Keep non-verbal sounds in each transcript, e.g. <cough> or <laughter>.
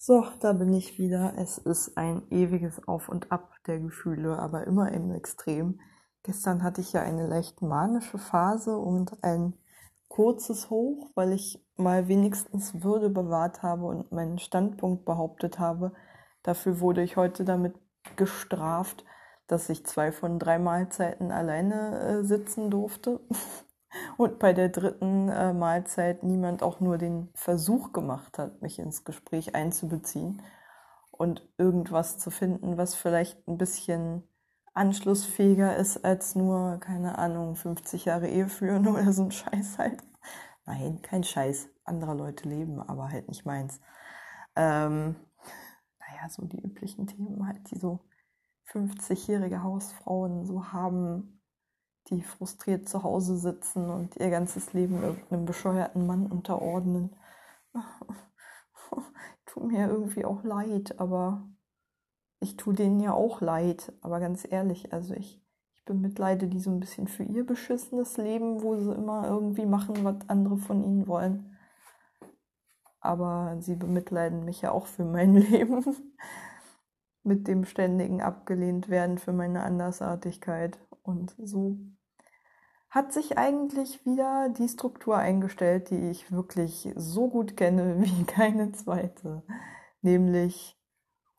So, da bin ich wieder. Es ist ein ewiges Auf und Ab der Gefühle, aber immer im Extrem. Gestern hatte ich ja eine leicht manische Phase und ein kurzes Hoch, weil ich mal wenigstens Würde bewahrt habe und meinen Standpunkt behauptet habe. Dafür wurde ich heute damit gestraft, dass ich zwei von drei Mahlzeiten alleine äh, sitzen durfte. <laughs> und bei der dritten äh, Mahlzeit niemand auch nur den Versuch gemacht hat, mich ins Gespräch einzubeziehen und irgendwas zu finden, was vielleicht ein bisschen anschlussfähiger ist als nur, keine Ahnung, 50 Jahre Ehe führen <laughs> oder so ein Scheiß halt. Nein, kein Scheiß. Andere Leute leben, aber halt nicht meins. Ähm, naja, so die üblichen Themen halt, die so 50-jährige Hausfrauen so haben, die frustriert zu Hause sitzen und ihr ganzes Leben irgendeinem bescheuerten Mann unterordnen. <laughs> Tut mir irgendwie auch leid, aber ich tue denen ja auch leid. Aber ganz ehrlich, also ich, ich bemitleide die so ein bisschen für ihr beschissenes Leben, wo sie immer irgendwie machen, was andere von ihnen wollen. Aber sie bemitleiden mich ja auch für mein <laughs> Leben. Mit dem ständigen abgelehnt werden für meine Andersartigkeit. Und so hat sich eigentlich wieder die Struktur eingestellt, die ich wirklich so gut kenne <laughs> wie keine zweite. Nämlich,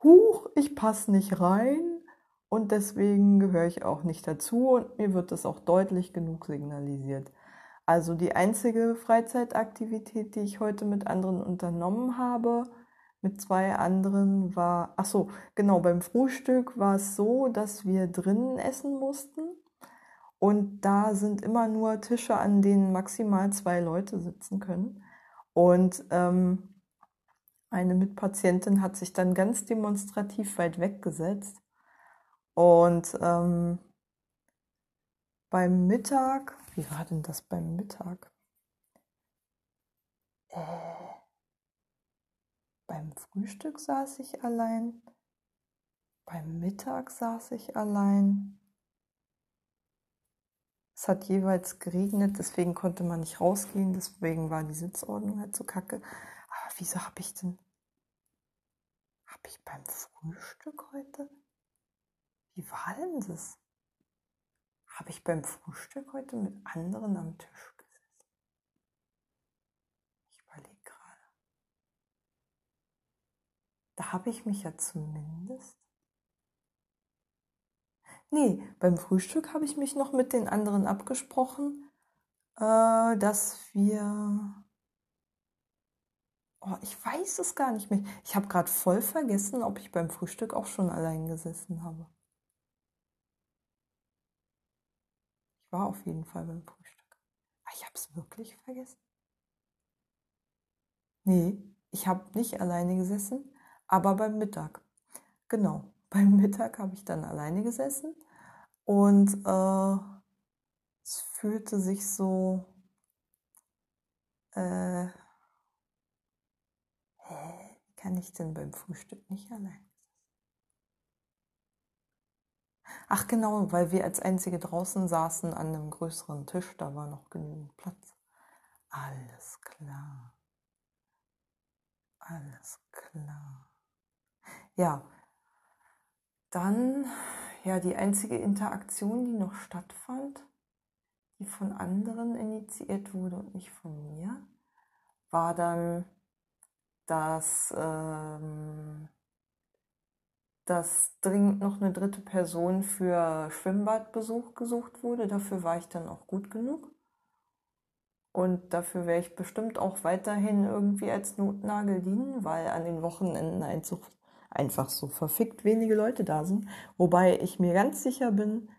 huch, ich passe nicht rein und deswegen gehöre ich auch nicht dazu und mir wird das auch deutlich genug signalisiert. Also die einzige Freizeitaktivität, die ich heute mit anderen unternommen habe, mit zwei anderen war, ach so, genau, beim Frühstück war es so, dass wir drinnen essen mussten und da sind immer nur Tische, an denen maximal zwei Leute sitzen können. Und ähm, eine Mitpatientin hat sich dann ganz demonstrativ weit weggesetzt. Und ähm, beim Mittag, wie war denn das beim Mittag? Äh, beim Frühstück saß ich allein. Beim Mittag saß ich allein. Es hat jeweils geregnet, deswegen konnte man nicht rausgehen, deswegen war die Sitzordnung halt so kacke. Aber wieso habe ich denn. Habe ich beim Frühstück heute? Wie war denn das? Habe ich beim Frühstück heute mit anderen am Tisch gesessen? Ich überlege gerade. Da habe ich mich ja zumindest Nee, beim Frühstück habe ich mich noch mit den anderen abgesprochen, äh, dass wir. Oh, ich weiß es gar nicht mehr. Ich habe gerade voll vergessen, ob ich beim Frühstück auch schon allein gesessen habe. Ich war auf jeden Fall beim Frühstück. Aber ah, ich habe es wirklich vergessen. Nee, ich habe nicht alleine gesessen, aber beim Mittag. Genau beim Mittag habe ich dann alleine gesessen und äh, es fühlte sich so, äh, hä, kann ich denn beim Frühstück nicht allein Ach genau, weil wir als einzige draußen saßen an einem größeren Tisch, da war noch genügend Platz. Alles klar. Alles klar. Ja, dann, ja, die einzige Interaktion, die noch stattfand, die von anderen initiiert wurde und nicht von mir, war dann, dass, ähm, dass dringend noch eine dritte Person für Schwimmbadbesuch gesucht wurde. Dafür war ich dann auch gut genug. Und dafür werde ich bestimmt auch weiterhin irgendwie als Notnagel dienen, weil an den Wochenenden Einzug einfach so verfickt wenige Leute da sind. Wobei ich mir ganz sicher bin,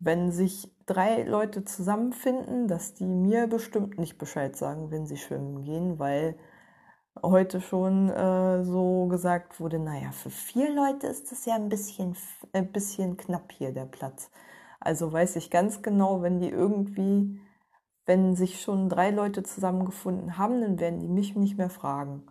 wenn sich drei Leute zusammenfinden, dass die mir bestimmt nicht Bescheid sagen, wenn sie schwimmen gehen, weil heute schon äh, so gesagt wurde, naja, für vier Leute ist das ja ein bisschen, ein bisschen knapp hier der Platz. Also weiß ich ganz genau, wenn die irgendwie, wenn sich schon drei Leute zusammengefunden haben, dann werden die mich nicht mehr fragen.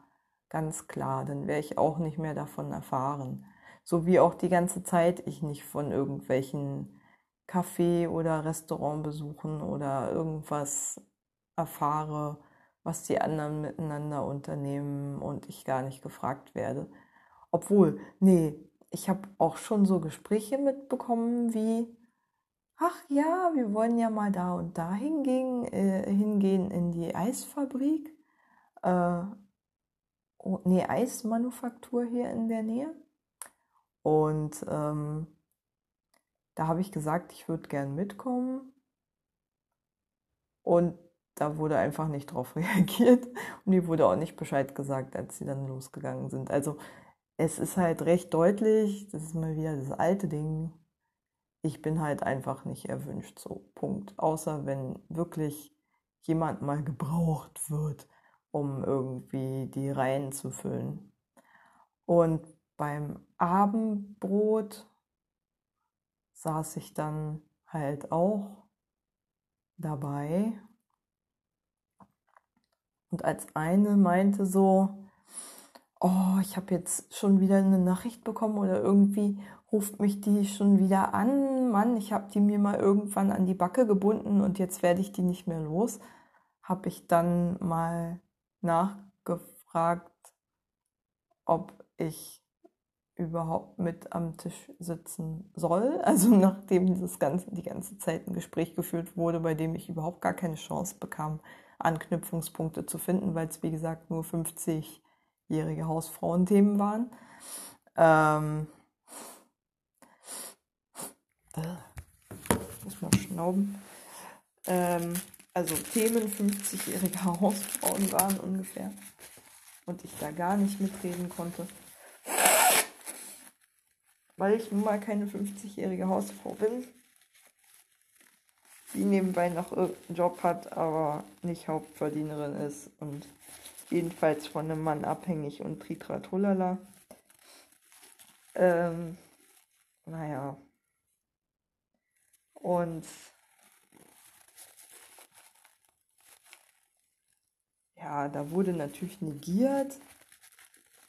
Ganz klar, dann wäre ich auch nicht mehr davon erfahren. So wie auch die ganze Zeit ich nicht von irgendwelchen Café- oder Restaurantbesuchen oder irgendwas erfahre, was die anderen miteinander unternehmen und ich gar nicht gefragt werde. Obwohl, nee, ich habe auch schon so Gespräche mitbekommen wie, ach ja, wir wollen ja mal da und da hingehen, äh, hingehen in die Eisfabrik. Äh, nee, Eismanufaktur hier in der Nähe. Und ähm, da habe ich gesagt, ich würde gern mitkommen. Und da wurde einfach nicht drauf <laughs> reagiert und mir wurde auch nicht Bescheid gesagt, als sie dann losgegangen sind. Also es ist halt recht deutlich, das ist mal wieder das alte Ding. Ich bin halt einfach nicht erwünscht, so Punkt. Außer wenn wirklich jemand mal gebraucht wird, um irgendwie die Reihen zu füllen. Und beim Abendbrot saß ich dann halt auch dabei und als eine meinte so, oh, ich habe jetzt schon wieder eine Nachricht bekommen oder irgendwie ruft mich die schon wieder an. Mann, ich habe die mir mal irgendwann an die Backe gebunden und jetzt werde ich die nicht mehr los. Habe ich dann mal nachgefragt, ob ich überhaupt mit am Tisch sitzen soll. <laughs> Also nachdem das ganze, die ganze Zeit ein Gespräch geführt wurde, bei dem ich überhaupt gar keine Chance bekam, Anknüpfungspunkte zu finden, weil es wie gesagt nur 50-jährige Hausfrauenthemen waren. Ähm, äh, muss mal schnauben. Ähm, also Themen 50-jähriger <laughs> Hausfrauen waren ungefähr. Und ich da gar nicht mitreden konnte. Weil ich nun mal keine 50-jährige Hausfrau bin die nebenbei noch irgendeinen Job hat, aber nicht Hauptverdienerin ist und jedenfalls von einem Mann abhängig und tritratulala. Ähm, naja. Und ja, da wurde natürlich negiert,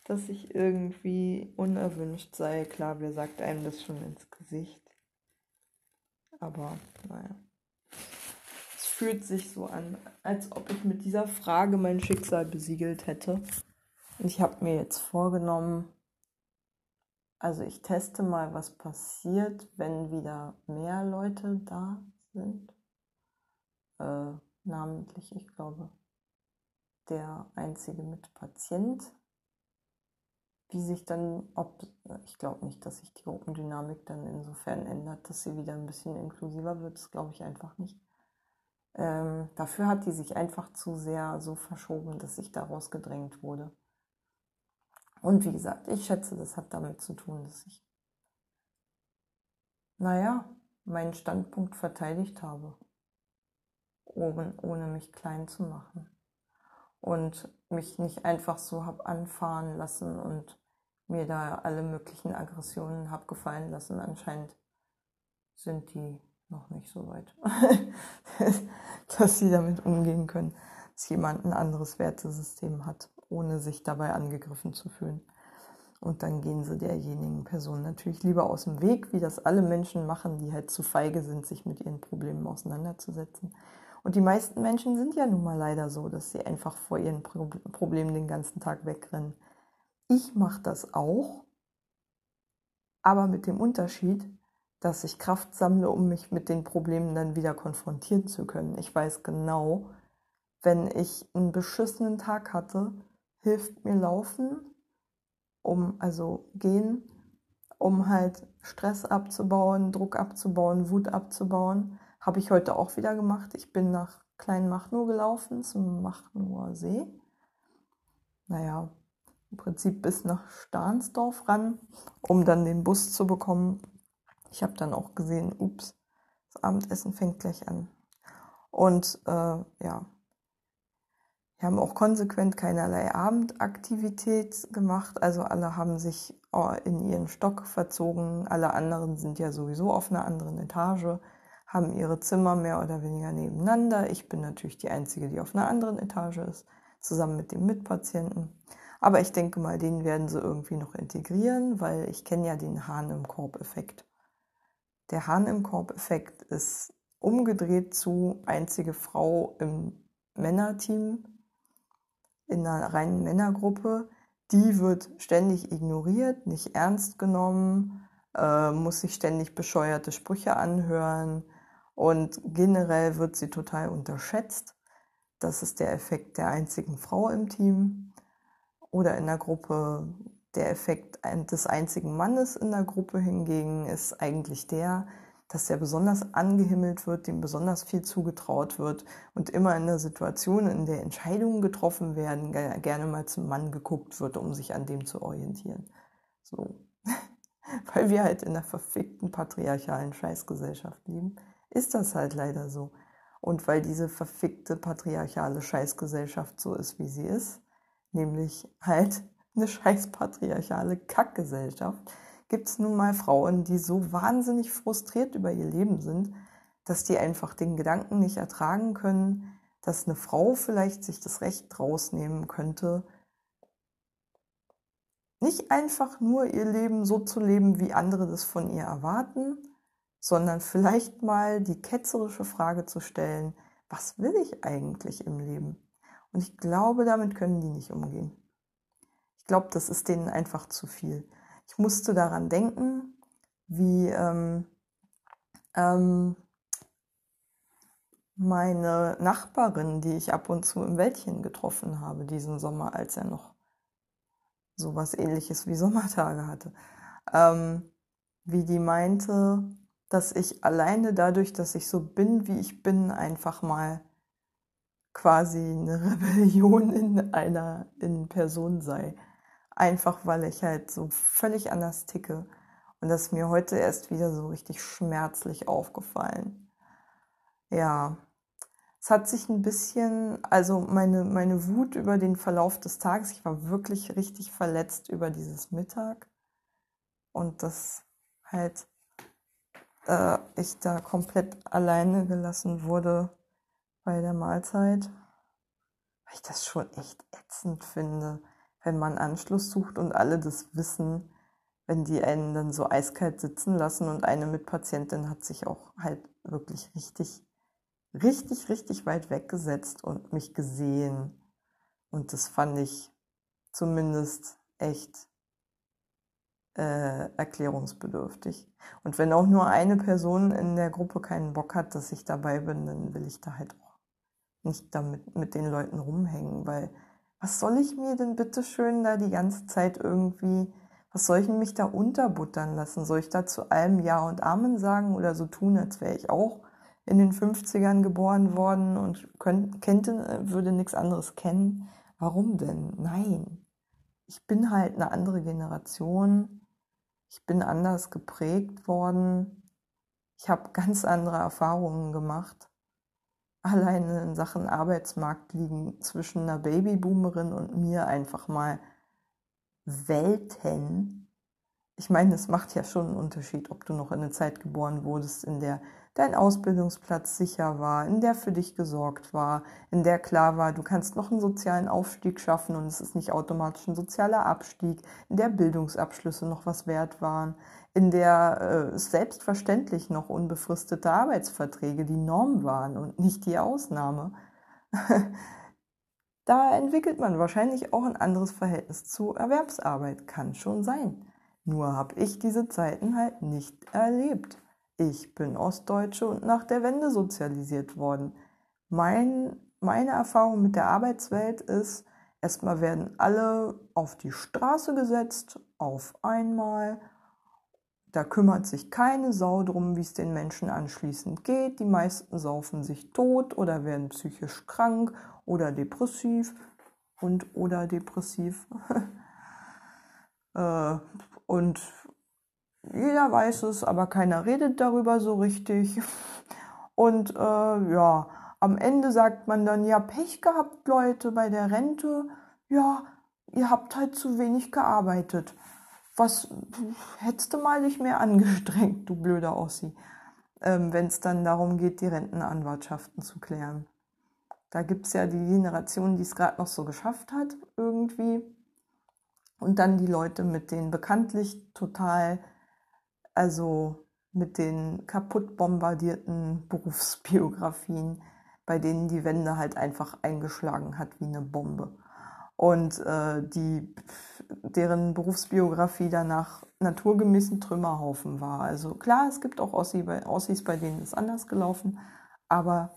dass ich irgendwie unerwünscht sei. Klar, wer sagt einem das schon ins Gesicht? Aber naja fühlt sich so an, als ob ich mit dieser Frage mein Schicksal besiegelt hätte. Ich habe mir jetzt vorgenommen, also ich teste mal, was passiert, wenn wieder mehr Leute da sind. Äh, namentlich, ich glaube, der einzige mit Patient. Wie sich dann, ob, ich glaube nicht, dass sich die Gruppendynamik dann insofern ändert, dass sie wieder ein bisschen inklusiver wird, das glaube ich einfach nicht. Ähm, dafür hat die sich einfach zu sehr so verschoben, dass ich daraus gedrängt wurde. Und wie gesagt, ich schätze, das hat damit zu tun, dass ich, naja, meinen Standpunkt verteidigt habe, ohne, ohne mich klein zu machen. Und mich nicht einfach so habe anfahren lassen und mir da alle möglichen Aggressionen habe gefallen lassen. Anscheinend sind die noch nicht so weit, <laughs> dass sie damit umgehen können, dass jemand ein anderes Wertesystem hat, ohne sich dabei angegriffen zu fühlen. Und dann gehen sie derjenigen Person natürlich lieber aus dem Weg, wie das alle Menschen machen, die halt zu feige sind, sich mit ihren Problemen auseinanderzusetzen. Und die meisten Menschen sind ja nun mal leider so, dass sie einfach vor ihren Problemen den ganzen Tag wegrennen. Ich mache das auch, aber mit dem Unterschied, dass ich Kraft sammle, um mich mit den Problemen dann wieder konfrontieren zu können. Ich weiß genau, wenn ich einen beschissenen Tag hatte, hilft mir Laufen, um also gehen, um halt Stress abzubauen, Druck abzubauen, Wut abzubauen. Habe ich heute auch wieder gemacht. Ich bin nach Klein Machnow gelaufen, zum Machnower See. Naja, im Prinzip bis nach Stahnsdorf ran, um dann den Bus zu bekommen ich habe dann auch gesehen, ups, das Abendessen fängt gleich an. Und äh, ja, wir haben auch konsequent keinerlei Abendaktivität gemacht. Also alle haben sich oh, in ihren Stock verzogen. Alle anderen sind ja sowieso auf einer anderen Etage, haben ihre Zimmer mehr oder weniger nebeneinander. Ich bin natürlich die Einzige, die auf einer anderen Etage ist, zusammen mit dem Mitpatienten. Aber ich denke mal, den werden sie irgendwie noch integrieren, weil ich kenne ja den Hahn im Korb-Effekt. Der Hahn im Korb-Effekt ist umgedreht zu einzige Frau im Männerteam. in einer reinen Männergruppe, die wird ständig ignoriert, nicht ernst genommen, äh, muss sich ständig bescheuerte Sprüche anhören und generell wird sie total unterschätzt. Das ist der Effekt der einzigen Frau im Team oder in der Gruppe. Der Effekt des einzigen Mannes in der Gruppe hingegen ist eigentlich der, dass er besonders angehimmelt wird, dem besonders viel zugetraut wird und immer in der Situation, in der Entscheidungen getroffen werden, gerne mal zum Mann geguckt wird, um sich an dem zu orientieren. So. <laughs> Weil wir halt in einer verfickten patriarchalen Scheißgesellschaft leben, ist das halt leider so. Und weil diese verfickte patriarchale Scheißgesellschaft so ist, wie sie ist, nämlich halt <laughs> eine scheiß patriarchale Kackgesellschaft, gibt es nun mal Frauen, die so wahnsinnig frustriert über ihr Leben sind, dass die einfach den Gedanken nicht ertragen können, dass eine Frau vielleicht sich das Recht rausnehmen könnte, nicht einfach nur ihr Leben so zu leben, wie andere das von ihr erwarten, sondern vielleicht mal die ketzerische Frage zu stellen, was will ich eigentlich im Leben? Und ich glaube, damit können die nicht umgehen. Ich glaube, das ist denen einfach zu viel. Ich musste daran denken, wie ähm, ähm, meine Nachbarin, die ich ab und zu im Wäldchen getroffen habe diesen Sommer, als er noch sowas ähnliches wie Sommertage hatte, ähm, wie die meinte, dass ich alleine dadurch, dass ich so bin, wie ich bin, einfach mal quasi eine <laughs> Rebellion in einer in Person sei einfach weil ich halt so völlig anders ticke. Und das ist mir heute erst wieder so richtig schmerzlich aufgefallen. Ja, es hat sich ein bisschen, also meine, meine Wut über den Verlauf des Tages, ich war wirklich richtig verletzt über dieses Mittag und dass halt äh, ich da komplett alleine gelassen wurde bei der Mahlzeit, weil ich das schon echt ätzend finde wenn man Anschluss sucht und alle das wissen, wenn die einen dann so eiskalt sitzen lassen und eine Mitpatientin hat sich auch halt wirklich richtig, richtig, richtig weit weggesetzt und mich gesehen. Und das fand ich zumindest echt äh, erklärungsbedürftig. Und wenn auch nur eine Person in der Gruppe keinen Bock hat, dass ich dabei bin, dann will ich da halt auch nicht damit mit den Leuten rumhängen, weil was soll ich mir denn bitte schön da die ganze Zeit irgendwie, was soll ich mich da unterbuttern lassen? Soll ich da zu allem Ja und Amen sagen oder so tun, als wäre ich auch in den 50ern geboren worden und könnt, kennte, würde nichts anderes kennen? Warum denn? Nein. Ich bin halt eine andere Generation. Ich bin anders geprägt worden. Ich habe ganz andere Erfahrungen gemacht alleine in Sachen Arbeitsmarkt liegen zwischen einer Babyboomerin und mir einfach mal Welten. Ich meine, es macht ja schon einen Unterschied, ob du noch in eine Zeit geboren wurdest, in der dein Ausbildungsplatz sicher war, in der für dich gesorgt war, in der klar war, du kannst noch einen sozialen Aufstieg schaffen und es ist nicht automatisch ein sozialer Abstieg, in der Bildungsabschlüsse noch was wert waren, in der äh, selbstverständlich noch unbefristete Arbeitsverträge die Norm waren und nicht die Ausnahme, <laughs> da entwickelt man wahrscheinlich auch ein anderes Verhältnis zu Erwerbsarbeit. Kann schon sein. Nur habe ich diese Zeiten halt nicht erlebt. Ich bin Ostdeutsche und nach der Wende sozialisiert worden. Mein, meine Erfahrung mit der Arbeitswelt ist, erstmal werden alle auf die Straße gesetzt, auf einmal da kümmert sich keine Sau drum, wie es den Menschen anschließend geht. Die meisten saufen sich tot oder werden psychisch krank oder depressiv und oder depressiv. <laughs> äh, und jeder weiß es, aber keiner redet darüber so richtig. <laughs> Und äh, ja, am Ende sagt man dann, ja, Pech gehabt, Leute, bei der Rente. Ja, ihr habt halt zu wenig gearbeitet was hättest du mal nicht mehr angestrengt, du blöder Ossi, ähm, wenn es dann darum geht, die Rentenanwartschaften zu klären. Da gibt es ja die Generation, die es gerade noch so geschafft hat, irgendwie. Und dann die Leute mit den bekanntlich total, also mit den kaputt bombardierten <laughs> Berufsbiografien, bei denen die Wende halt einfach eingeschlagen hat wie eine Bombe. und äh, die, deren Berufsbiografie danach naturgemäßen Trümmerhaufen war. Also klar, es gibt auch Ossi bei, Ossis, bei denen ist anders gelaufen, aber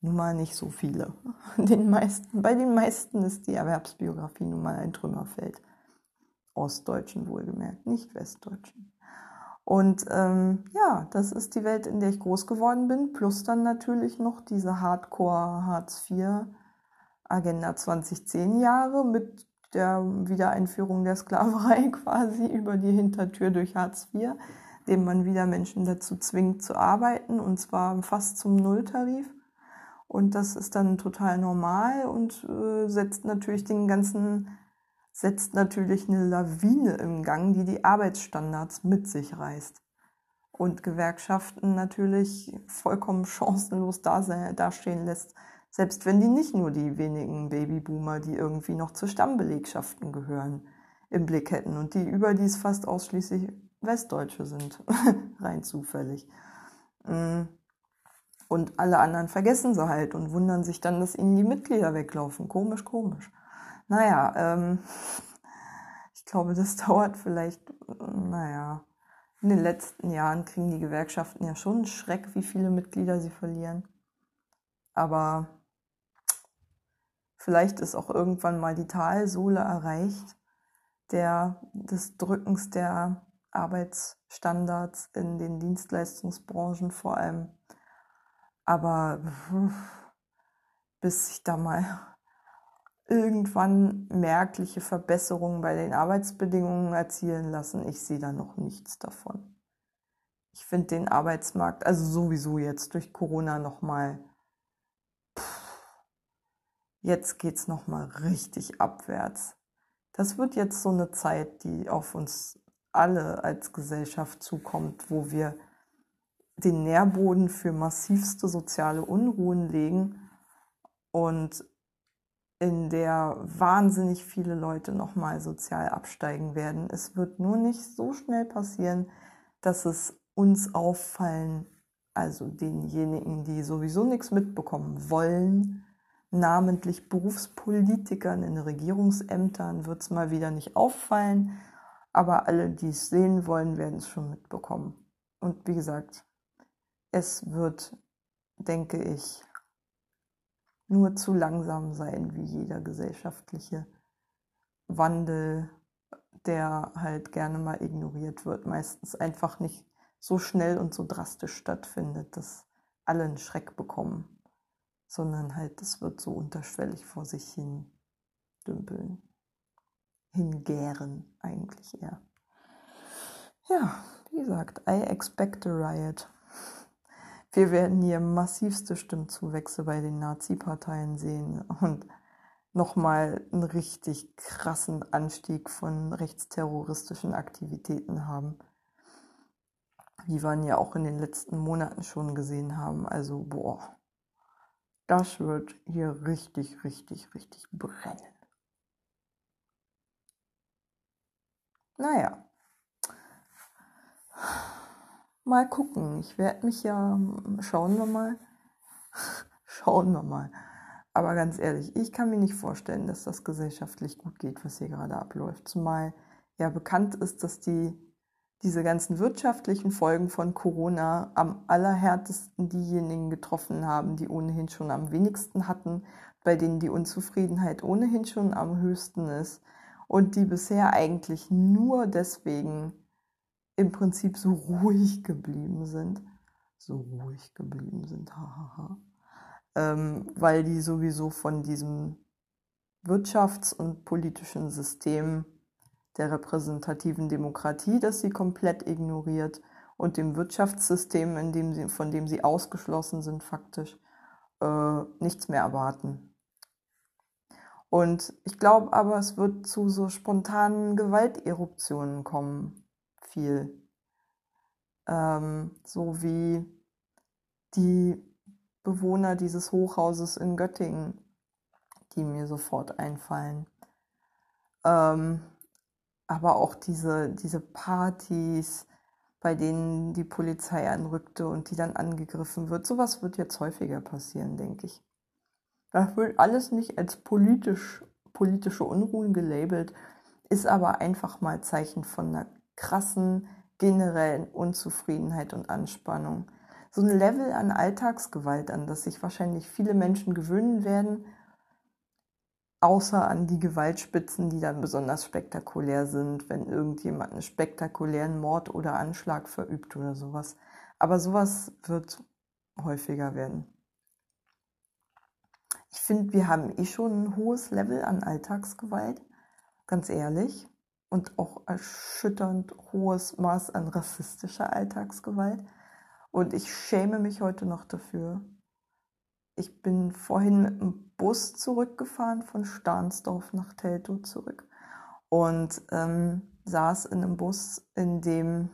nun mal nicht so viele. <laughs> Den meisten, bei den meisten ist die Erwerbsbiografie nun mal ein Trümmerfeld. Ostdeutschen wohlgemerkt, nicht Westdeutschen. Und ähm, ja, das ist die Welt, in der ich groß geworden bin, plus dann natürlich noch diese Hardcore Hartz IV Agenda 2010 Jahre mit der Wiedereinführung der Sklaverei <laughs> quasi über die Hintertür durch Hartz IV, dem man wieder Menschen dazu zwingt zu arbeiten und zwar fast zum Nulltarif. Und das ist dann total normal und äh, setzt natürlich den ganzen, setzt natürlich eine Lawine im Gang, die die Arbeitsstandards mit sich reißt. Und Gewerkschaften natürlich vollkommen chancenlos dastehen lässt, selbst wenn die nicht nur die wenigen Babyboomer, die irgendwie noch zu Stammbelegschaften gehören, im Blick hätten und die überdies fast ausschließlich Westdeutsche sind, <laughs> rein zufällig. Mm. Und alle anderen vergessen sie halt und wundern sich dann, dass ihnen die Mitglieder weglaufen. Komisch, komisch. Naja, ähm, ich glaube, das <laughs> dauert vielleicht, naja, in den letzten Jahren kriegen die Gewerkschaften ja schon einen Schreck, wie viele Mitglieder sie verlieren. Aber Vielleicht ist auch irgendwann mal die Talsohle erreicht, der, des Drückens der Arbeitsstandards in den Dienstleistungsbranchen vor allem. Aber bis sich da mal irgendwann merkliche Verbesserungen bei den Arbeitsbedingungen erzielen lassen, ich sehe da noch nichts davon. Ich finde den Arbeitsmarkt, also sowieso jetzt durch Corona nochmal jetzt geht's noch mal richtig abwärts. Das wird jetzt so eine Zeit, die auf uns alle als Gesellschaft zukommt, wo wir den Nährboden für massivste soziale Unruhen legen und in der wahnsinnig viele Leute nochmal sozial absteigen werden. Es wird nur nicht so schnell passieren, dass es uns auffallen, also denjenigen, die sowieso nichts mitbekommen wollen, namentlich Berufspolitikern in Regierungsämtern wird es mal wieder nicht auffallen, aber alle, die es sehen wollen, werden es schon mitbekommen. Und wie gesagt, es wird, denke ich, nur zu langsam sein wie jeder gesellschaftliche Wandel, der halt gerne mal ignoriert wird, meistens einfach nicht so schnell und so drastisch stattfindet, dass alle einen Schreck bekommen sondern halt, es wird so unterschwellig vor sich hin dümpeln. Hingären eigentlich eher. Ja, wie gesagt, I expect a riot. Wir werden hier massivste Stimmzuwächse bei den Nazi-Parteien sehen und nochmal einen richtig krassen Anstieg von rechtsterroristischen Aktivitäten haben. Wie wir ja auch in den letzten Monaten schon gesehen haben. Also, boah, das wird hier richtig, richtig, richtig brennen. Naja. Mal gucken. Ich werde mich ja. Schauen wir mal. <laughs> schauen wir mal. Aber ganz ehrlich, ich kann mir nicht vorstellen, dass das gesellschaftlich gut geht, was hier gerade abläuft. Zumal ja bekannt ist, dass die diese ganzen wirtschaftlichen Folgen von Corona am allerhärtesten diejenigen getroffen haben, die ohnehin schon am wenigsten hatten, bei denen die Unzufriedenheit ohnehin schon am höchsten ist und die bisher eigentlich nur deswegen im Prinzip so ruhig geblieben sind. So ruhig geblieben sind, hahaha. Ähm, weil die sowieso von diesem Wirtschafts- und politischen System der repräsentativen Demokratie, das sie komplett ignoriert, und dem Wirtschaftssystem, in dem sie, von dem sie ausgeschlossen sind, faktisch äh, nichts mehr erwarten. Und ich glaube aber, es wird zu so spontanen Gewalteruptionen kommen, viel. Ähm, so wie die Bewohner dieses Hochhauses in Göttingen, die mir sofort einfallen. Ähm, aber auch diese, diese Partys, bei denen die Polizei anrückte und die dann angegriffen wird. Sowas wird jetzt häufiger passieren, denke ich. Das wird alles nicht als politisch politische Unruhen gelabelt, ist aber einfach mal Zeichen von einer krassen generellen Unzufriedenheit und Anspannung. So ein Level an Alltagsgewalt, an das sich wahrscheinlich viele Menschen gewöhnen werden, außer an die Gewaltspitzen, die dann besonders spektakulär sind, wenn irgendjemand einen spektakulären Mord oder Anschlag verübt oder sowas. Aber sowas wird häufiger werden. Ich finde, wir haben eh schon ein hohes Level an Alltagsgewalt, ganz ehrlich, und auch erschütternd hohes Maß an rassistischer Alltagsgewalt. Und ich schäme mich heute noch dafür. Ich bin vorhin mit dem Bus zurückgefahren von Stahnsdorf nach Teltow zurück und ähm, saß in einem Bus, in dem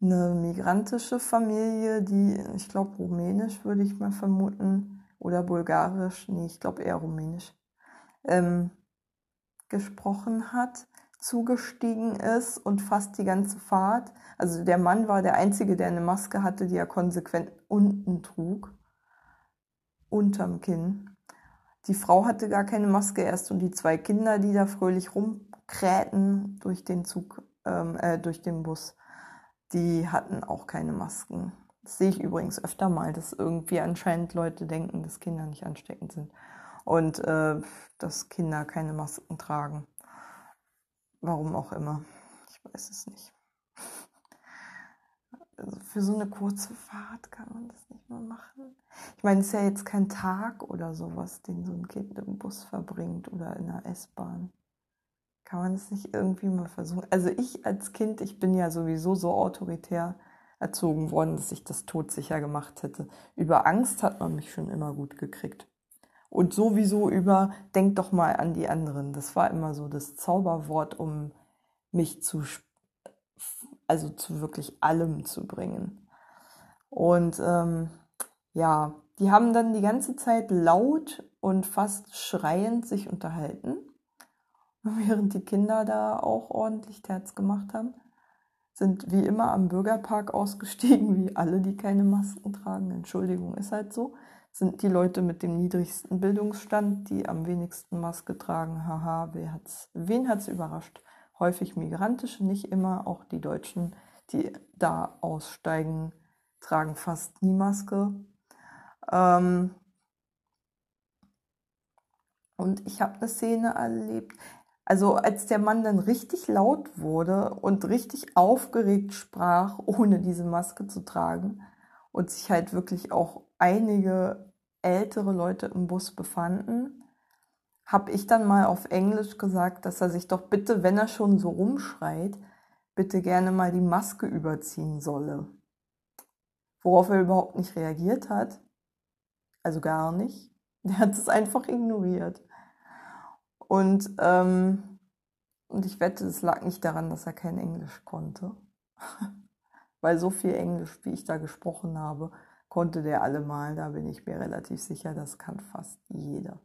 eine migrantische Familie, die, ich glaube, rumänisch würde ich mal vermuten, oder bulgarisch, nee, ich glaube eher rumänisch, ähm, gesprochen hat, zugestiegen ist und fast die ganze Fahrt, also der Mann war der Einzige, der eine Maske hatte, die er konsequent unten trug, unterm Kinn. Die Frau hatte gar keine Maske erst und die zwei Kinder, die da fröhlich rumkräten durch den Zug, ähm, äh, durch den Bus, die hatten auch keine Masken. Das sehe ich übrigens öfter mal, dass irgendwie anscheinend Leute denken, dass Kinder nicht ansteckend sind und äh, dass Kinder keine Masken tragen. Warum auch immer. Ich weiß es nicht. Also für so eine kurze Fahrt kann man das nicht mehr machen. Ich meine, es ist ja jetzt kein Tag oder sowas, den so ein Kind im Bus verbringt oder in der S-Bahn. Kann man das nicht irgendwie mal versuchen? Also ich als Kind, ich bin ja sowieso so autoritär erzogen worden, dass ich das todsicher gemacht hätte. Über Angst hat man mich schon immer gut gekriegt. Und sowieso über, denk doch mal an die anderen. Das war immer so das Zauberwort, um mich zu, also zu wirklich allem zu bringen. Und ähm, ja, die haben dann die ganze Zeit laut und fast schreiend sich unterhalten <laughs> während die Kinder da auch ordentlich Terz gemacht haben, sind wie immer am Bürgerpark ausgestiegen, <laughs> wie alle, die keine Masken tragen. Entschuldigung, ist halt so. Sind die Leute mit dem niedrigsten Bildungsstand, die am wenigsten Maske tragen. Haha, wer hat's, wen hat's überrascht? Häufig migrantische, nicht immer. Auch die Deutschen, die da aussteigen, tragen fast nie Maske. Ähm, und ich habe eine Szene erlebt. Also als der Mann dann richtig laut wurde und richtig aufgeregt sprach, ohne diese Maske zu tragen und sich halt wirklich auch einige ältere Leute im Bus befanden, habe ich dann mal auf Englisch gesagt, dass er sich doch bitte, wenn er schon so rumschreit, bitte gerne mal die Maske überziehen solle. Worauf er überhaupt nicht reagiert hat. Also gar nicht. <laughs> Der hat es einfach ignoriert. Und, ähm, und ich wette, es lag nicht daran, dass er kein Englisch konnte. <laughs> Weil so viel Englisch, wie ich da gesprochen habe, konnte der allemal. Da bin ich mir relativ sicher, das kann fast jeder.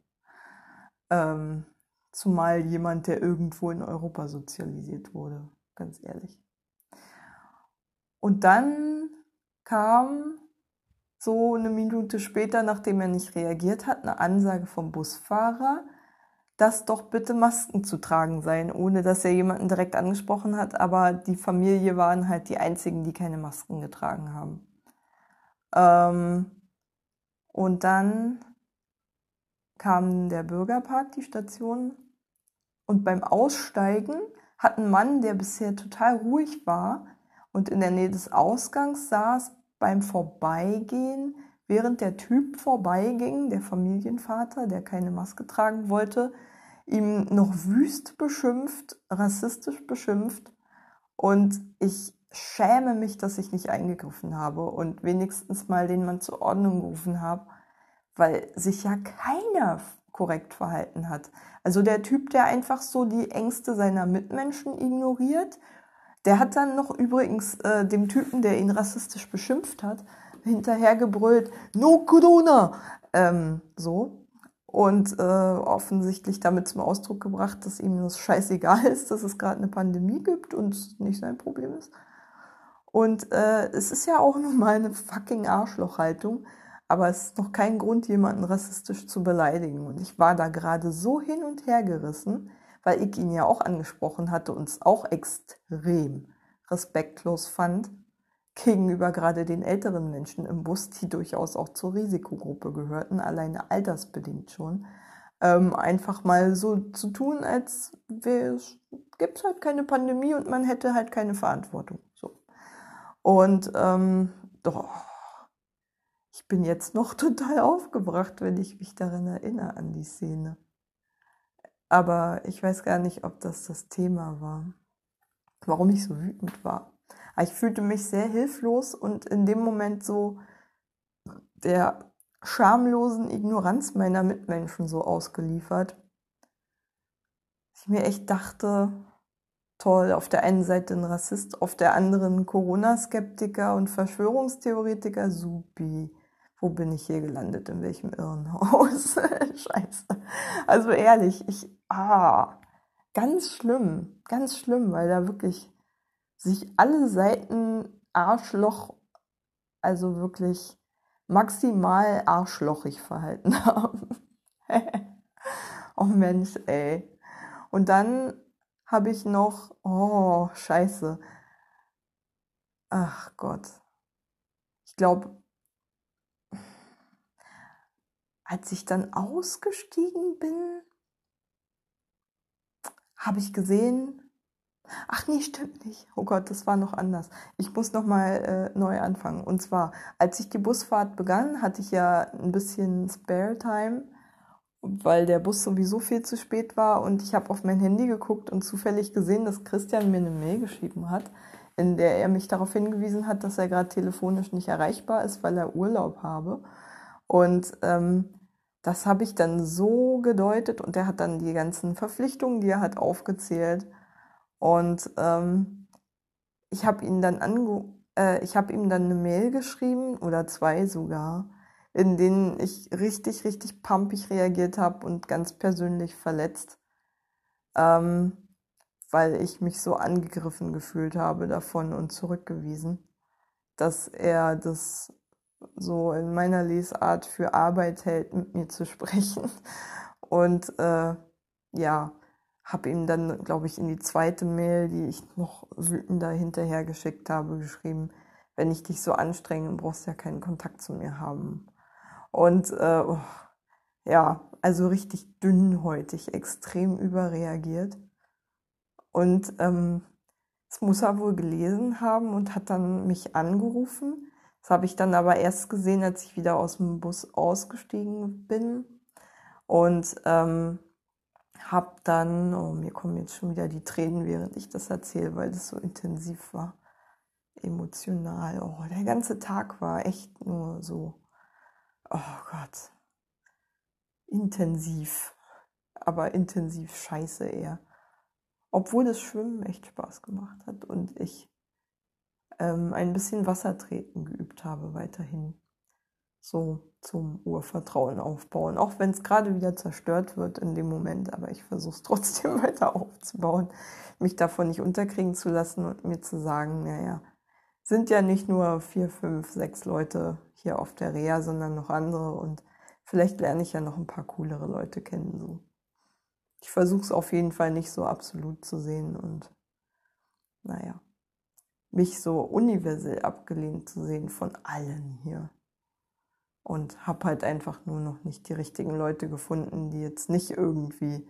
Ähm, zumal jemand, der irgendwo in Europa sozialisiert wurde, ganz ehrlich. Und dann kam so eine Minute später, nachdem er nicht reagiert hat, eine Ansage vom Busfahrer, dass doch bitte Masken zu tragen seien, ohne dass er jemanden direkt angesprochen hat, aber die Familie waren halt die einzigen, die keine Masken getragen haben. Ähm, und dann kam der Bürgerpark, die Station, und beim Aussteigen hat ein Mann, der bisher total ruhig war und in der Nähe des Ausgangs saß, beim Vorbeigehen während der Typ vorbeiging, der Familienvater, der keine Maske tragen wollte, ihm noch wüst beschimpft, rassistisch beschimpft. Und ich schäme mich, dass ich nicht eingegriffen habe und wenigstens mal den Mann zur Ordnung gerufen habe, weil sich ja keiner korrekt verhalten hat. Also der Typ, der einfach so die Ängste seiner Mitmenschen ignoriert, der hat dann noch übrigens äh, dem Typen, der ihn rassistisch beschimpft hat, hinterhergebrüllt, no Corona, ähm, so. Und äh, offensichtlich damit zum Ausdruck gebracht, dass ihm das scheißegal ist, dass es gerade eine Pandemie gibt und es nicht sein Problem ist. Und äh, es ist ja auch nun mal eine fucking Arschlochhaltung. aber es ist noch kein Grund, jemanden rassistisch zu beleidigen. Und ich war da gerade so hin und her gerissen, weil ich ihn ja auch angesprochen hatte und es auch extrem respektlos fand gegenüber gerade den älteren Menschen im Bus, die durchaus auch zur Risikogruppe gehörten, alleine altersbedingt schon, ähm, einfach mal so zu tun, als gibt es halt keine Pandemie und man hätte halt keine Verantwortung. Und ähm, doch, ich bin jetzt noch <laughs> total aufgebracht, wenn ich mich daran erinnere, an die Szene. Aber ich weiß gar nicht, ob das das Thema war, warum ich so wütend war. Aber ich fühlte mich sehr hilflos und in dem Moment so der schamlosen Ignoranz meiner Mitmenschen so ausgeliefert. Ich mir echt dachte, toll, auf der einen Seite ein Rassist, auf der anderen Corona-Skeptiker und Verschwörungstheoretiker, supi. Wo bin ich hier gelandet? In welchem Irrenhaus? <laughs> Scheiße. Also ehrlich, ich, ah, ganz schlimm, ganz schlimm, weil da wirklich sich alle Seiten Arschloch, also wirklich maximal arschlochig verhalten <laughs> haben. <laughs> oh Mensch, ey. Und dann habe ich noch, oh, scheiße. Ach Gott. Ich glaube, als ich dann ausgestiegen bin, habe ich gesehen, Ach nee, stimmt nicht. Oh Gott, das war noch anders. Ich muss noch mal äh, neu anfangen. Und zwar, als ich die Busfahrt begann, hatte ich ja ein bisschen Spare Time, weil der Bus sowieso viel zu spät war. Und ich habe auf mein Handy geguckt und zufällig gesehen, dass Christian mir eine Mail geschrieben hat, in der er mich darauf hingewiesen hat, dass er gerade telefonisch nicht erreichbar ist, weil er Urlaub habe. Und ähm, das habe ich dann so gedeutet und er hat dann die ganzen Verpflichtungen, die er hat, aufgezählt und ähm, ich habe ihn dann ange äh, ich habe ihm dann eine Mail geschrieben oder zwei sogar, in denen ich richtig, richtig pumpig reagiert habe und ganz persönlich verletzt, ähm, weil ich mich so angegriffen gefühlt habe davon und zurückgewiesen, dass er das so in meiner Lesart für Arbeit hält, mit mir zu <laughs> sprechen. Und äh, ja, habe ihm dann, glaube ich, in die zweite Mail, die ich noch wütender hinterher geschickt habe, geschrieben, wenn ich dich so anstrenge, brauchst du ja keinen Kontakt zu mir haben. Und äh, ja, also richtig dünnhäutig, extrem überreagiert. Und ähm, das muss er wohl gelesen haben und hat dann mich angerufen. Das habe ich dann aber erst gesehen, als ich wieder aus dem Bus ausgestiegen bin. Und ähm, habe dann, oh, mir kommen jetzt schon wieder die Tränen, während ich das erzähle, weil das so intensiv war, emotional. Oh, der ganze Tag war echt nur so, oh Gott, intensiv, aber intensiv scheiße eher. Obwohl das Schwimmen echt Spaß gemacht hat und ich ähm, ein bisschen Wassertreten geübt habe weiterhin so zum Urvertrauen aufbauen. Auch wenn es gerade wieder zerstört wird in dem Moment, aber ich versuche es <laughs> trotzdem weiter aufzubauen, mich davon nicht unterkriegen zu lassen und mir zu sagen, naja, sind ja nicht nur vier, fünf, sechs Leute hier auf der Reha, sondern noch andere und vielleicht lerne ich ja noch ein paar coolere Leute kennen. So. Ich versuche es auf jeden Fall nicht so absolut zu sehen und naja, mich so universell abgelehnt zu sehen von allen hier und habe halt einfach nur noch nicht die richtigen Leute gefunden, die jetzt nicht irgendwie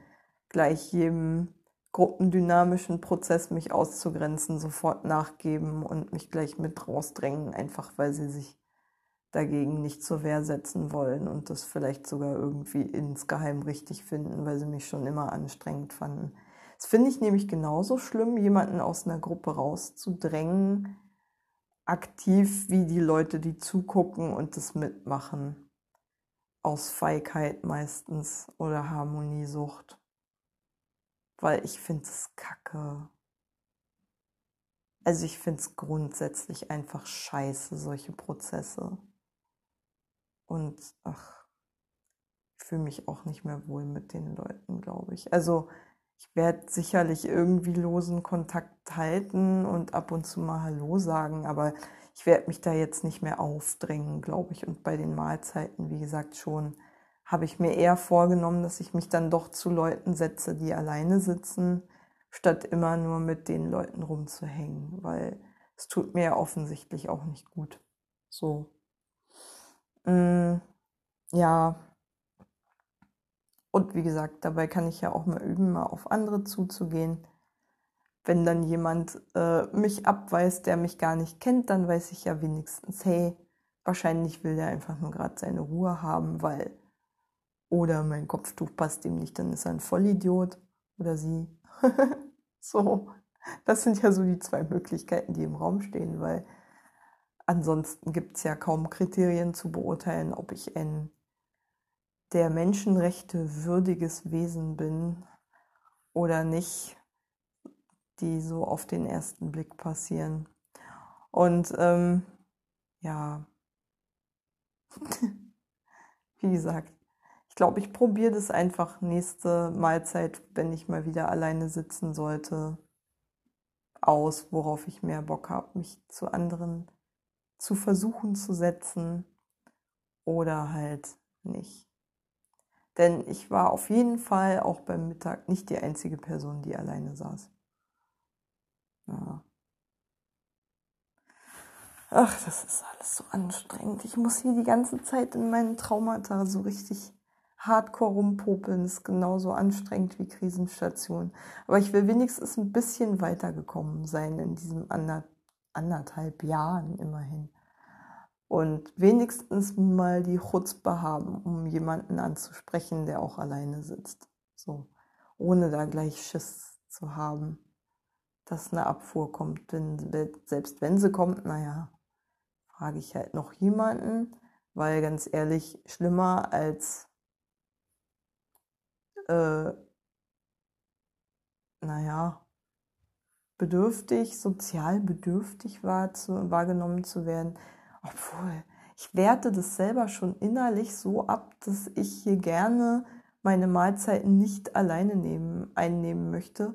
gleich jedem gruppendynamischen Prozess mich auszugrenzen sofort nachgeben und mich gleich mit rausdrängen, einfach weil sie sich dagegen nicht zur Wehr setzen wollen und das vielleicht sogar irgendwie insgeheim richtig finden, weil sie mich schon immer anstrengend fanden. Das finde ich nämlich genauso schlimm, jemanden aus einer Gruppe rauszudrängen, aktiv wie die Leute, die zugucken und das mitmachen. Aus Feigheit meistens oder Harmoniesucht. Weil ich finde es kacke. Also ich finde es grundsätzlich einfach scheiße, solche Prozesse. Und ach, ich fühle mich auch nicht mehr wohl mit den Leuten, glaube ich. Also ich werde sicherlich irgendwie losen Kontakt halten und ab und zu mal Hallo sagen, aber ich werde mich da jetzt nicht mehr aufdrängen, glaube ich. Und bei den Mahlzeiten, wie gesagt, schon habe ich mir eher vorgenommen, dass ich mich dann doch zu Leuten setze, die alleine sitzen, statt immer nur mit den Leuten rumzuhängen, weil es tut mir ja offensichtlich auch nicht gut. So. Mm, ja. Und wie gesagt, dabei kann ich ja auch mal üben, mal auf andere zuzugehen. Wenn dann jemand äh, mich abweist, der mich gar nicht kennt, dann weiß ich ja wenigstens, hey, wahrscheinlich will der einfach nur gerade seine Ruhe haben, weil oder mein Kopftuch passt ihm nicht, dann ist er ein Vollidiot oder sie. <laughs> so, das sind ja so die zwei Möglichkeiten, die im Raum stehen, weil ansonsten gibt es ja kaum Kriterien zu beurteilen, ob ich ein der Menschenrechte würdiges Wesen bin oder nicht, die so auf den ersten Blick passieren. Und ähm, ja, <laughs> wie gesagt, ich glaube, ich probiere das einfach nächste Mahlzeit, wenn ich mal wieder alleine sitzen sollte, aus, worauf ich mehr Bock habe, mich zu anderen zu versuchen zu setzen oder halt nicht. Denn ich war auf jeden Fall auch beim Mittag nicht die einzige Person, die alleine saß. Ja. Ach, das ist alles so anstrengend. Ich muss hier die ganze Zeit in meinen Traumata so richtig hardcore rumpopeln ist genauso anstrengend wie Krisenstation. Aber ich will wenigstens ein bisschen weitergekommen sein in diesem ander, anderthalb Jahren immerhin. Und wenigstens mal die Chutzpe haben, um jemanden anzusprechen, der auch alleine sitzt. So, ohne da gleich Schiss zu haben, dass eine Abfuhr kommt. Denn selbst wenn sie kommt, naja, frage ich halt noch jemanden, weil ganz ehrlich, schlimmer als äh, naja, bedürftig, sozial bedürftig war, zu, wahrgenommen zu werden. Obwohl, ich werte das selber schon innerlich so ab, dass ich hier gerne meine Mahlzeiten nicht alleine nehmen, einnehmen möchte,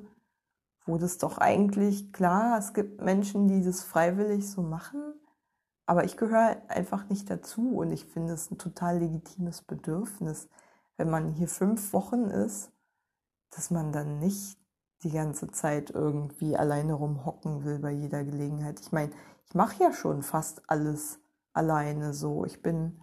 wo das doch eigentlich klar, es gibt Menschen, die das freiwillig so machen, aber ich gehöre einfach nicht dazu und ich finde es ein total legitimes Bedürfnis wenn man hier fünf Wochen ist, dass man dann nicht die ganze Zeit irgendwie alleine rumhocken will bei jeder Gelegenheit. Ich meine, ich mache ja schon fast alles alleine so. Ich bin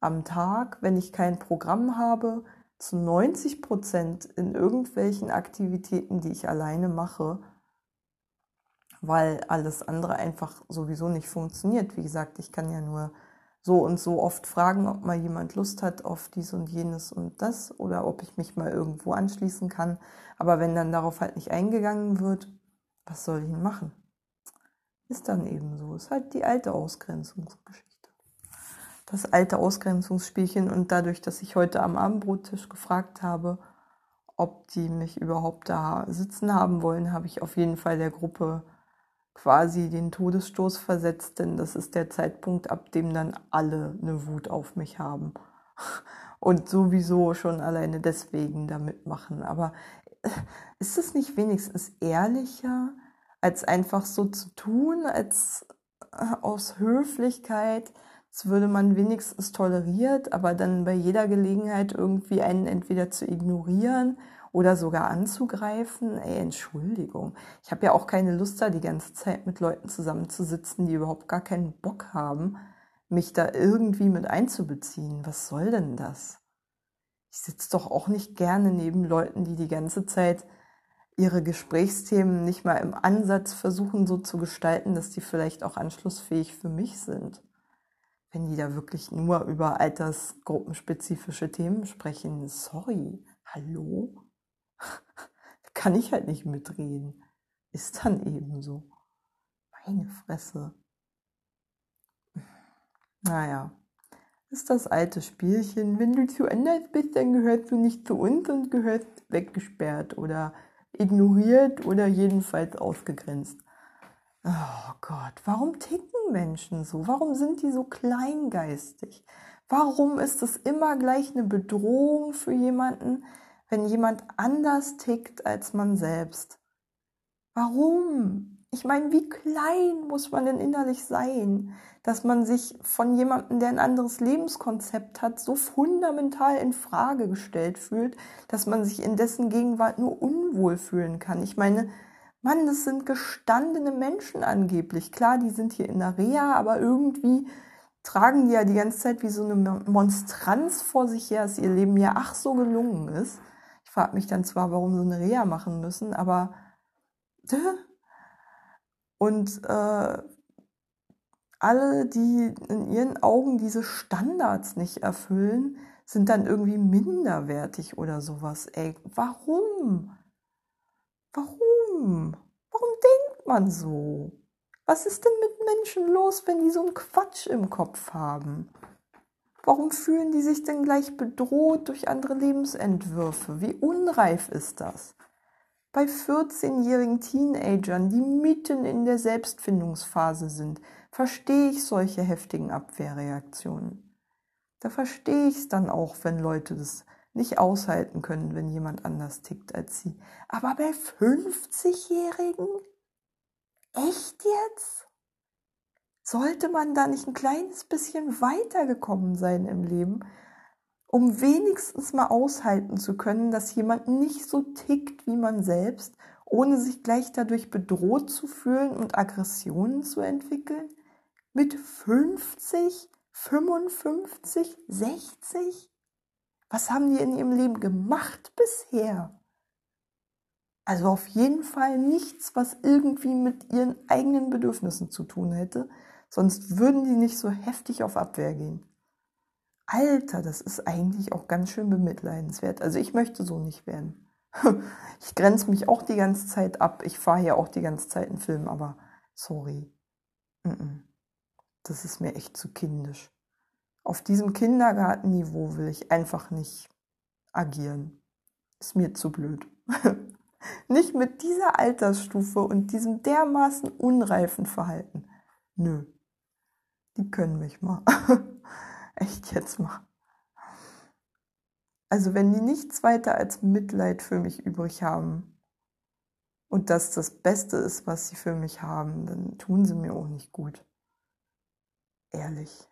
am Tag, wenn ich kein Programm habe, zu 90 Prozent in irgendwelchen Aktivitäten, die ich alleine mache, weil alles andere einfach sowieso nicht funktioniert. Wie gesagt, ich kann ja nur so und so oft fragen, ob mal jemand Lust hat auf dies und jenes und das oder ob ich mich mal irgendwo anschließen kann. Aber wenn dann darauf halt nicht eingegangen wird, was soll ich denn machen? Ist dann eben so. Ist halt die alte Ausgrenzungsgeschichte. Das alte Ausgrenzungsspielchen und dadurch, dass ich heute am Abendbrottisch gefragt habe, ob die mich überhaupt da sitzen haben wollen, habe ich auf jeden Fall der Gruppe quasi den Todesstoß versetzt, denn das ist der Zeitpunkt, ab dem dann alle eine Wut auf mich haben und sowieso schon alleine deswegen da mitmachen. Aber ist es nicht wenigstens ehrlicher, als einfach so zu tun, als äh, aus Höflichkeit, das würde man wenigstens toleriert, aber dann bei jeder Gelegenheit irgendwie einen entweder zu ignorieren oder sogar anzugreifen. Ey, Entschuldigung. Ich habe ja auch keine Lust, da die ganze Zeit mit Leuten zusammenzusitzen, die überhaupt gar keinen Bock haben, mich da irgendwie mit einzubeziehen. Was soll denn das? Ich sitze doch auch nicht gerne neben Leuten, die die ganze Zeit ihre Gesprächsthemen nicht mal im Ansatz versuchen so zu gestalten, dass die vielleicht auch anschlussfähig für mich sind. Wenn die da wirklich nur über altersgruppenspezifische Themen sprechen, sorry, hallo? Kann ich halt nicht mitreden. Ist dann eben so. Meine Fresse. Naja, ist das alte Spielchen. Wenn du zu anders bist, dann gehörst du nicht zu uns und gehörst weggesperrt oder ignoriert oder jedenfalls ausgegrenzt. Oh Gott, warum ticken Menschen so? Warum sind die so kleingeistig? Warum ist es immer gleich eine Bedrohung für jemanden, wenn jemand anders tickt als man selbst. Warum? Ich meine, wie klein muss man denn innerlich sein, dass man sich von jemandem, der ein anderes Lebenskonzept hat, so fundamental in Frage gestellt fühlt, dass man sich in dessen Gegenwart nur unwohl fühlen kann. Ich meine, Mann, das sind gestandene Menschen angeblich. Klar, die sind hier in der Reha, aber irgendwie tragen die ja die ganze Zeit wie so eine Monstranz vor sich her, dass ihr Leben ja ach so gelungen ist. Frage mich dann zwar, warum sie eine Reha machen müssen, aber <laughs> und äh, alle, die in ihren Augen diese Standards nicht erfüllen, sind dann irgendwie minderwertig oder sowas. Ey, warum? Warum? Warum denkt man so? Was ist denn mit Menschen los, wenn die so einen Quatsch im Kopf haben? Warum fühlen die sich denn gleich bedroht durch andere Lebensentwürfe? Wie unreif ist das? Bei 14-jährigen Teenagern, die mitten in der Selbstfindungsphase sind, verstehe ich solche heftigen Abwehrreaktionen. Da verstehe ich es dann auch, wenn Leute das nicht aushalten können, wenn jemand anders tickt als sie. Aber bei 50-Jährigen? Echt jetzt? Sollte man da nicht ein kleines bisschen weitergekommen sein im Leben um wenigstens mal aushalten zu können, dass jemand nicht so tickt wie man selbst, ohne sich gleich dadurch bedroht zu fühlen und Aggressionen zu entwickeln? Mit 50, 55, 60? Was haben die in ihrem Leben gemacht bisher? Also auf jeden Fall nichts, was irgendwie mit ihren eigenen Bedürfnissen zu tun hätte, sonst würden die nicht so heftig auf Abwehr gehen. Alter, das ist eigentlich auch ganz schön bemitleidenswert. Also ich möchte so nicht werden. <laughs> Ich grenze mich auch die ganze Zeit ab. Ich fahre ja auch die ganze Zeit einen Film, aber sorry. Das ist mir echt zu kindisch. Auf diesem Kindergartenniveau will ich einfach nicht agieren. Ist mir zu blöd. <laughs> nicht mit dieser Altersstufe und diesem dermaßen unreifen Verhalten. Nö. Die können mich mal. <laughs> Echt jetzt mal. Also wenn die nichts weiter als Mitleid für mich übrig haben und das das Beste ist, was sie für mich haben, dann tun sie mir auch nicht gut. Ehrlich.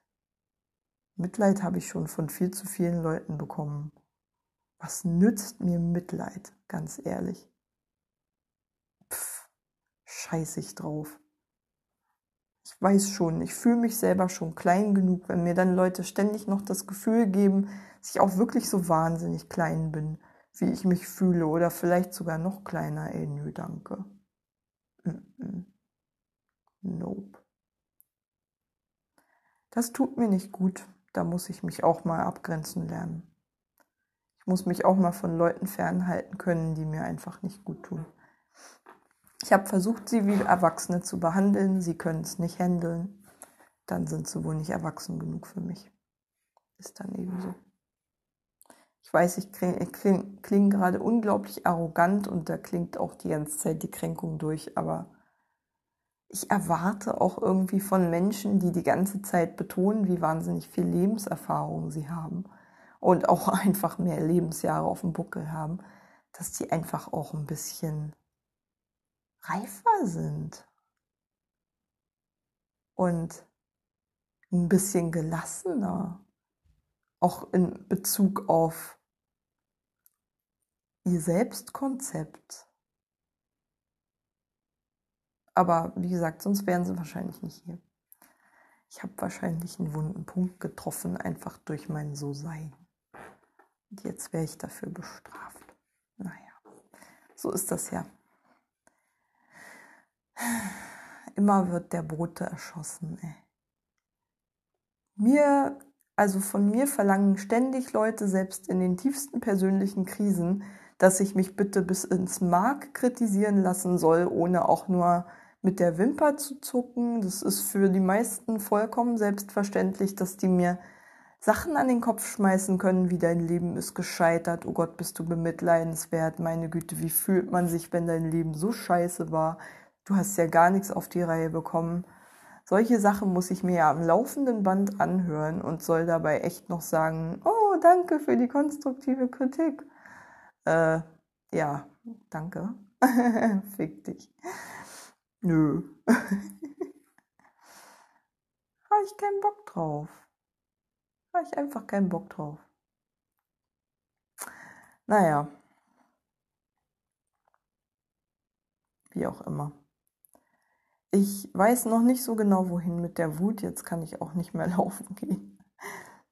Mitleid habe ich schon von viel zu vielen Leuten bekommen. Was nützt mir Mitleid, ganz ehrlich? Pff, scheiß ich drauf ich weiß schon, ich fühle mich selber schon klein genug, wenn mir dann Leute ständig noch das Gefühl geben, dass ich auch wirklich so wahnsinnig klein bin, wie ich mich fühle oder vielleicht sogar noch kleiner. Ey, nö, danke. Mm. Nope. Das tut mir nicht gut. Da muss ich mich auch mal abgrenzen lernen. Ich muss mich auch mal von Leuten fernhalten können, die mir einfach nicht gut tun. Ich habe versucht, sie wie Erwachsene zu behandeln. Sie können es nicht handeln. Dann sind sie wohl nicht erwachsen genug für mich. Ist dann eben so. Ich weiß, ich klinge kling, kling gerade unglaublich arrogant und da klingt auch die ganze Zeit die Kränkung durch, aber ich erwarte auch irgendwie von Menschen, die die ganze Zeit betonen, wie wahnsinnig viel Lebenserfahrung sie haben und auch <laughs> einfach mehr Lebensjahre auf dem Buckel haben, dass die einfach auch ein bisschen reifer sind und ein bisschen gelassener, auch in Bezug auf ihr Selbstkonzept. Aber wie gesagt, sonst wären sie wahrscheinlich nicht hier. Ich habe wahrscheinlich einen wunden Punkt getroffen, einfach durch mein So-Sein. Und jetzt wäre ich dafür bestraft. Naja, so ist das ja. Immer wird der Bote erschossen, ey. Mir, also von mir verlangen ständig Leute, selbst in den tiefsten persönlichen Krisen, dass ich mich bitte bis ins Mark kritisieren lassen soll, ohne auch nur mit der Wimper zu zucken. Das ist für die meisten vollkommen selbstverständlich, dass die mir Sachen an den Kopf schmeißen können, wie dein Leben ist gescheitert, oh Gott, bist du bemitleidenswert, meine Güte, wie fühlt man sich, wenn dein Leben so scheiße war, du hast ja gar nichts auf die Reihe bekommen. Solche Sachen muss ich mir ja am laufenden Band anhören und soll dabei echt noch sagen, oh, danke für die konstruktive Kritik. Äh, ja, danke. <laughs> Fick dich. Nö. <laughs> Habe ich keinen Bock drauf. Habe ich einfach keinen Bock drauf. Naja. Wie auch immer. Ich weiß noch nicht so genau, wohin mit der Wut. Jetzt kann ich auch nicht mehr <laughs> laufen gehen.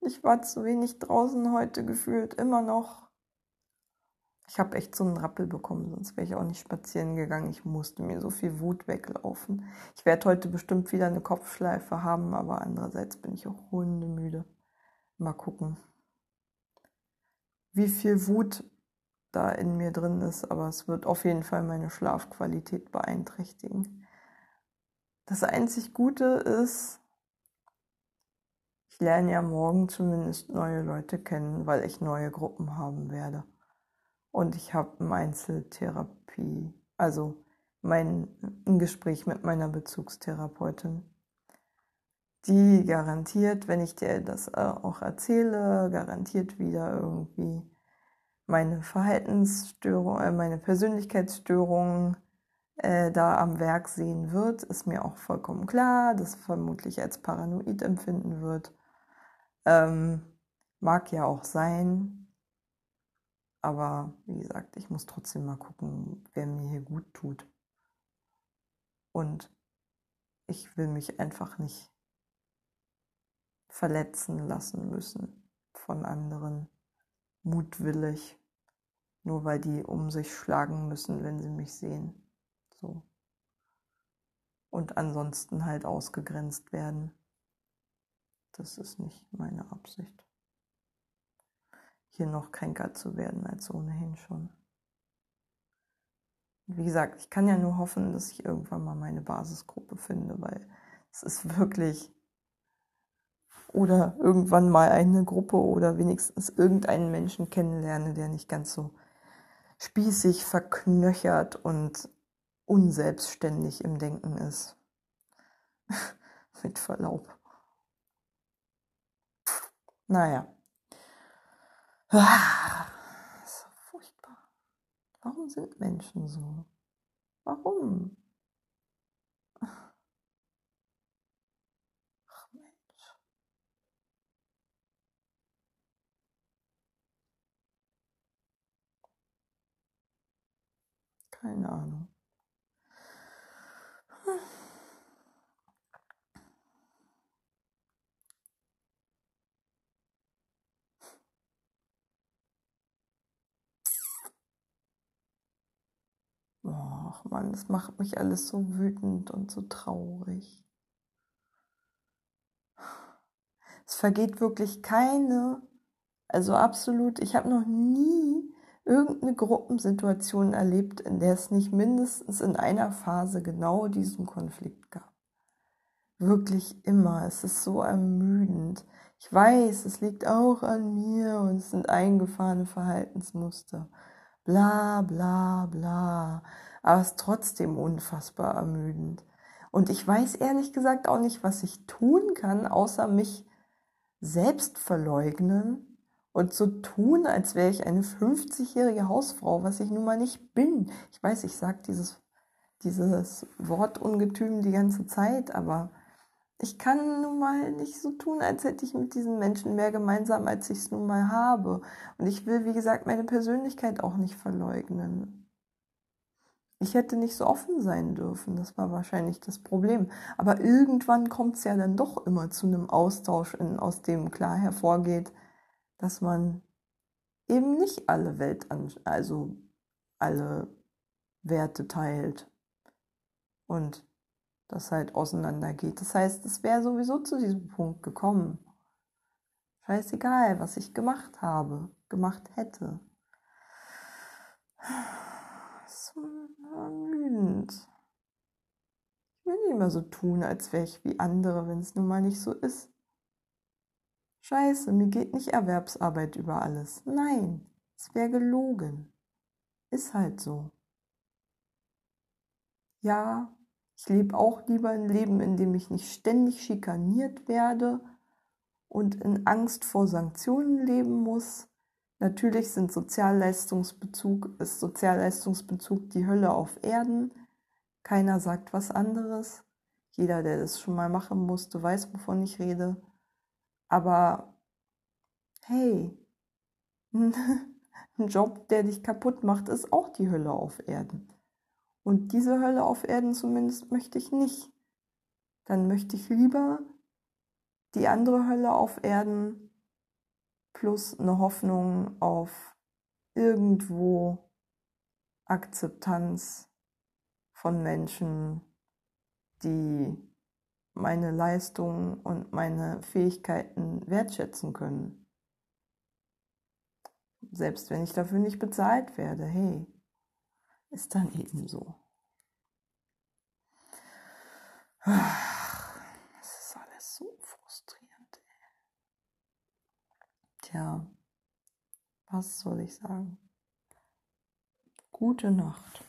Ich war zu wenig draußen heute gefühlt, immer noch. Ich habe echt so einen Rappel bekommen, sonst wäre ich auch nicht spazieren gegangen. Ich musste mir so viel Wut weglaufen. Ich werde heute bestimmt wieder eine Kopfschleife haben, aber andererseits bin ich auch hundemüde. Mal gucken, wie viel Wut da in mir drin ist, aber es wird auf jeden Fall meine Schlafqualität beeinträchtigen. Das einzig Gute ist, ich lerne ja morgen zumindest neue Leute kennen, weil ich neue Gruppen haben werde. Und ich habe eine Einzeltherapie, also mein ein Gespräch mit meiner Bezugstherapeutin, die garantiert, wenn ich dir das äh, auch erzähle, garantiert wieder irgendwie meine Verhaltensstörung, äh, meine Persönlichkeitsstörungen äh, da am Werk sehen wird, ist mir auch vollkommen klar, das vermutlich als paranoid empfinden wird. Ähm, mag ja auch sein, aber wie gesagt, ich muss trotzdem mal gucken, wer mir hier gut tut. Und ich will mich einfach nicht verletzen lassen müssen von anderen, mutwillig, nur weil die um sich schlagen müssen, wenn sie mich sehen. So. Und ansonsten halt ausgegrenzt werden. Das ist nicht meine Absicht. Hier noch kränker zu werden als ohnehin schon. Wie gesagt, ich kann ja nur hoffen, dass ich irgendwann mal meine Basisgruppe finde, weil es ist wirklich oder irgendwann mal eine Gruppe oder wenigstens irgendeinen Menschen kennenlerne, der nicht ganz so spießig, verknöchert und unselbstständig im Denken ist. <laughs> Mit Verlaub. Naja. Ah, so furchtbar. Warum sind Menschen so? Warum? Ach Mensch. Keine Ahnung. Ach man, das macht mich alles so wütend und so traurig. Es vergeht wirklich keine, also absolut, ich habe noch nie irgendeine Gruppensituation erlebt, in der es nicht mindestens in einer Phase genau diesen Konflikt gab. Wirklich immer. Es ist so ermüdend. Ich weiß, es liegt auch an mir und es sind eingefahrene Verhaltensmuster. Bla bla bla. Aber es ist trotzdem unfassbar ermüdend. Und ich weiß ehrlich gesagt auch nicht, was ich tun kann, außer mich selbst verleugnen und so tun, als wäre ich eine 50-jährige Hausfrau, was ich nun mal nicht bin. Ich weiß, ich sage dieses, dieses Wortungetüm die ganze Zeit, aber ich kann nun mal nicht so tun, als hätte ich mit diesen Menschen mehr gemeinsam, als ich es nun mal habe. Und ich will, wie gesagt, meine Persönlichkeit auch nicht verleugnen. Ich hätte nicht so offen sein dürfen, das war wahrscheinlich das Problem. Aber irgendwann kommt es ja dann doch immer zu einem Austausch, in, aus dem klar hervorgeht, dass man eben nicht alle Welt, also alle Werte teilt und das halt auseinandergeht. Das heißt, es wäre sowieso zu diesem Punkt gekommen. Scheißegal, was ich gemacht habe, gemacht hätte. So ermüdend. Ich will nicht mehr so tun, als wäre ich wie andere, wenn es nun mal nicht so ist. Scheiße, mir geht nicht Erwerbsarbeit über alles. Nein, es wäre gelogen. Ist halt so. Ja, ich lebe auch lieber ein Leben, in dem ich nicht ständig schikaniert werde und in Angst vor Sanktionen leben muss, Natürlich sind Sozialleistungsbezug, ist Sozialleistungsbezug die Hölle auf Erden. Keiner sagt was anderes. Jeder, der das schon mal machen musste, weiß, wovon ich rede. Aber hey, <laughs> ein Job, der dich kaputt macht, ist auch die Hölle auf Erden. Und diese Hölle auf Erden zumindest möchte ich nicht. Dann möchte ich lieber die andere Hölle auf Erden plus eine Hoffnung auf irgendwo Akzeptanz von Menschen, die meine Leistungen und meine Fähigkeiten wertschätzen können. Selbst wenn ich dafür nicht bezahlt werde, hey, ist dann eben so. Es ist alles so frustrierend. Tja, was soll ich sagen? Gute Nacht.